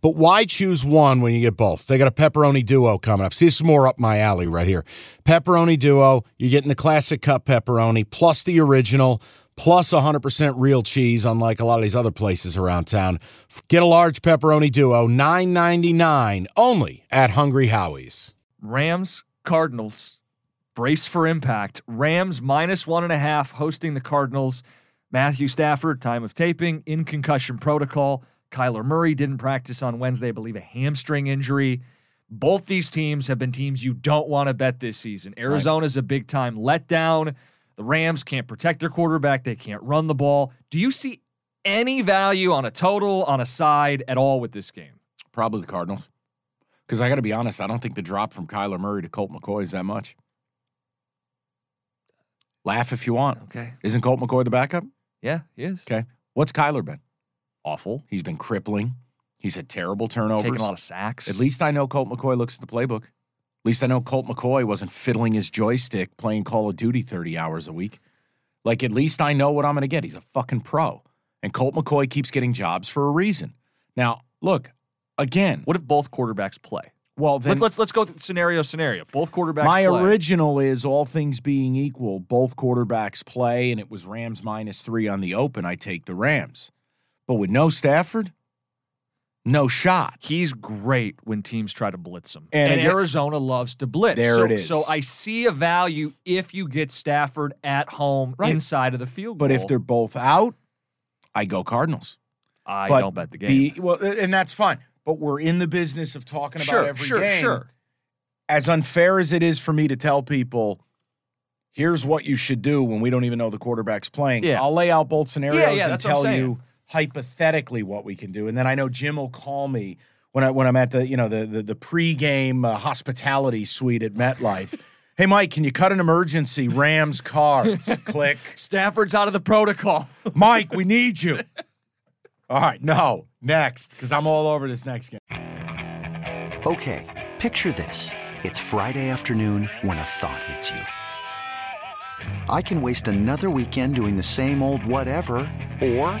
But why choose one when you get both? They got a pepperoni duo coming up. See, this is more up my alley right here. Pepperoni duo, you're getting the classic cup pepperoni plus the original plus 100% real cheese, unlike a lot of these other places around town. Get a large pepperoni duo, $9.99 only at Hungry Howie's. Rams, Cardinals, brace for impact. Rams minus one and a half hosting the Cardinals. Matthew Stafford, time of taping, in concussion protocol. Kyler Murray didn't practice on Wednesday, I believe a hamstring injury. Both these teams have been teams you don't want to bet this season. Arizona's a big time letdown. The Rams can't protect their quarterback, they can't run the ball. Do you see any value on a total, on a side at all with this game? Probably the Cardinals. Because I got to be honest, I don't think the drop from Kyler Murray to Colt McCoy is that much. Laugh if you want. Okay. Isn't Colt McCoy the backup? Yeah, he is. Okay. What's Kyler been? Awful. He's been crippling. He's had terrible turnovers. Taking a lot of sacks. At least I know Colt McCoy looks at the playbook. At least I know Colt McCoy wasn't fiddling his joystick playing Call of Duty 30 hours a week. Like, at least I know what I'm going to get. He's a fucking pro. And Colt McCoy keeps getting jobs for a reason. Now, look, again, What if both quarterbacks play? well, then Let, us let's go scenario scenario. Both quarterbacks my play. original is all things being equal, both quarterbacks play, and it was Rams minus three on the open. I take the Rams. But with no Stafford, no shot. He's great when teams try to blitz him. And And, again- Arizona loves to blitz. There so, it is. So I see a value if you get Stafford at home Right. inside of the field goal. But if they're both out, I go Cardinals. I but don't bet the game. The, well, and that's fine. But we're in the business of talking sure, about every sure, game. sure. As unfair as it is for me to tell people, here's what you should do when we don't even know the quarterback's playing. Yeah. I'll lay out both scenarios Yeah, yeah, and tell you hypothetically what we can do, and then I know Jim will call me when I when I'm at the you know the the, the pregame uh, hospitality suite at MetLife. hey, Mike, can you cut an emergency Rams cards? Click. Stafford's out of the protocol. Mike, we need you. All right, no, next, because I'm all over this next game. Okay, picture this. It's Friday afternoon when a thought hits you. I can waste another weekend doing the same old whatever, or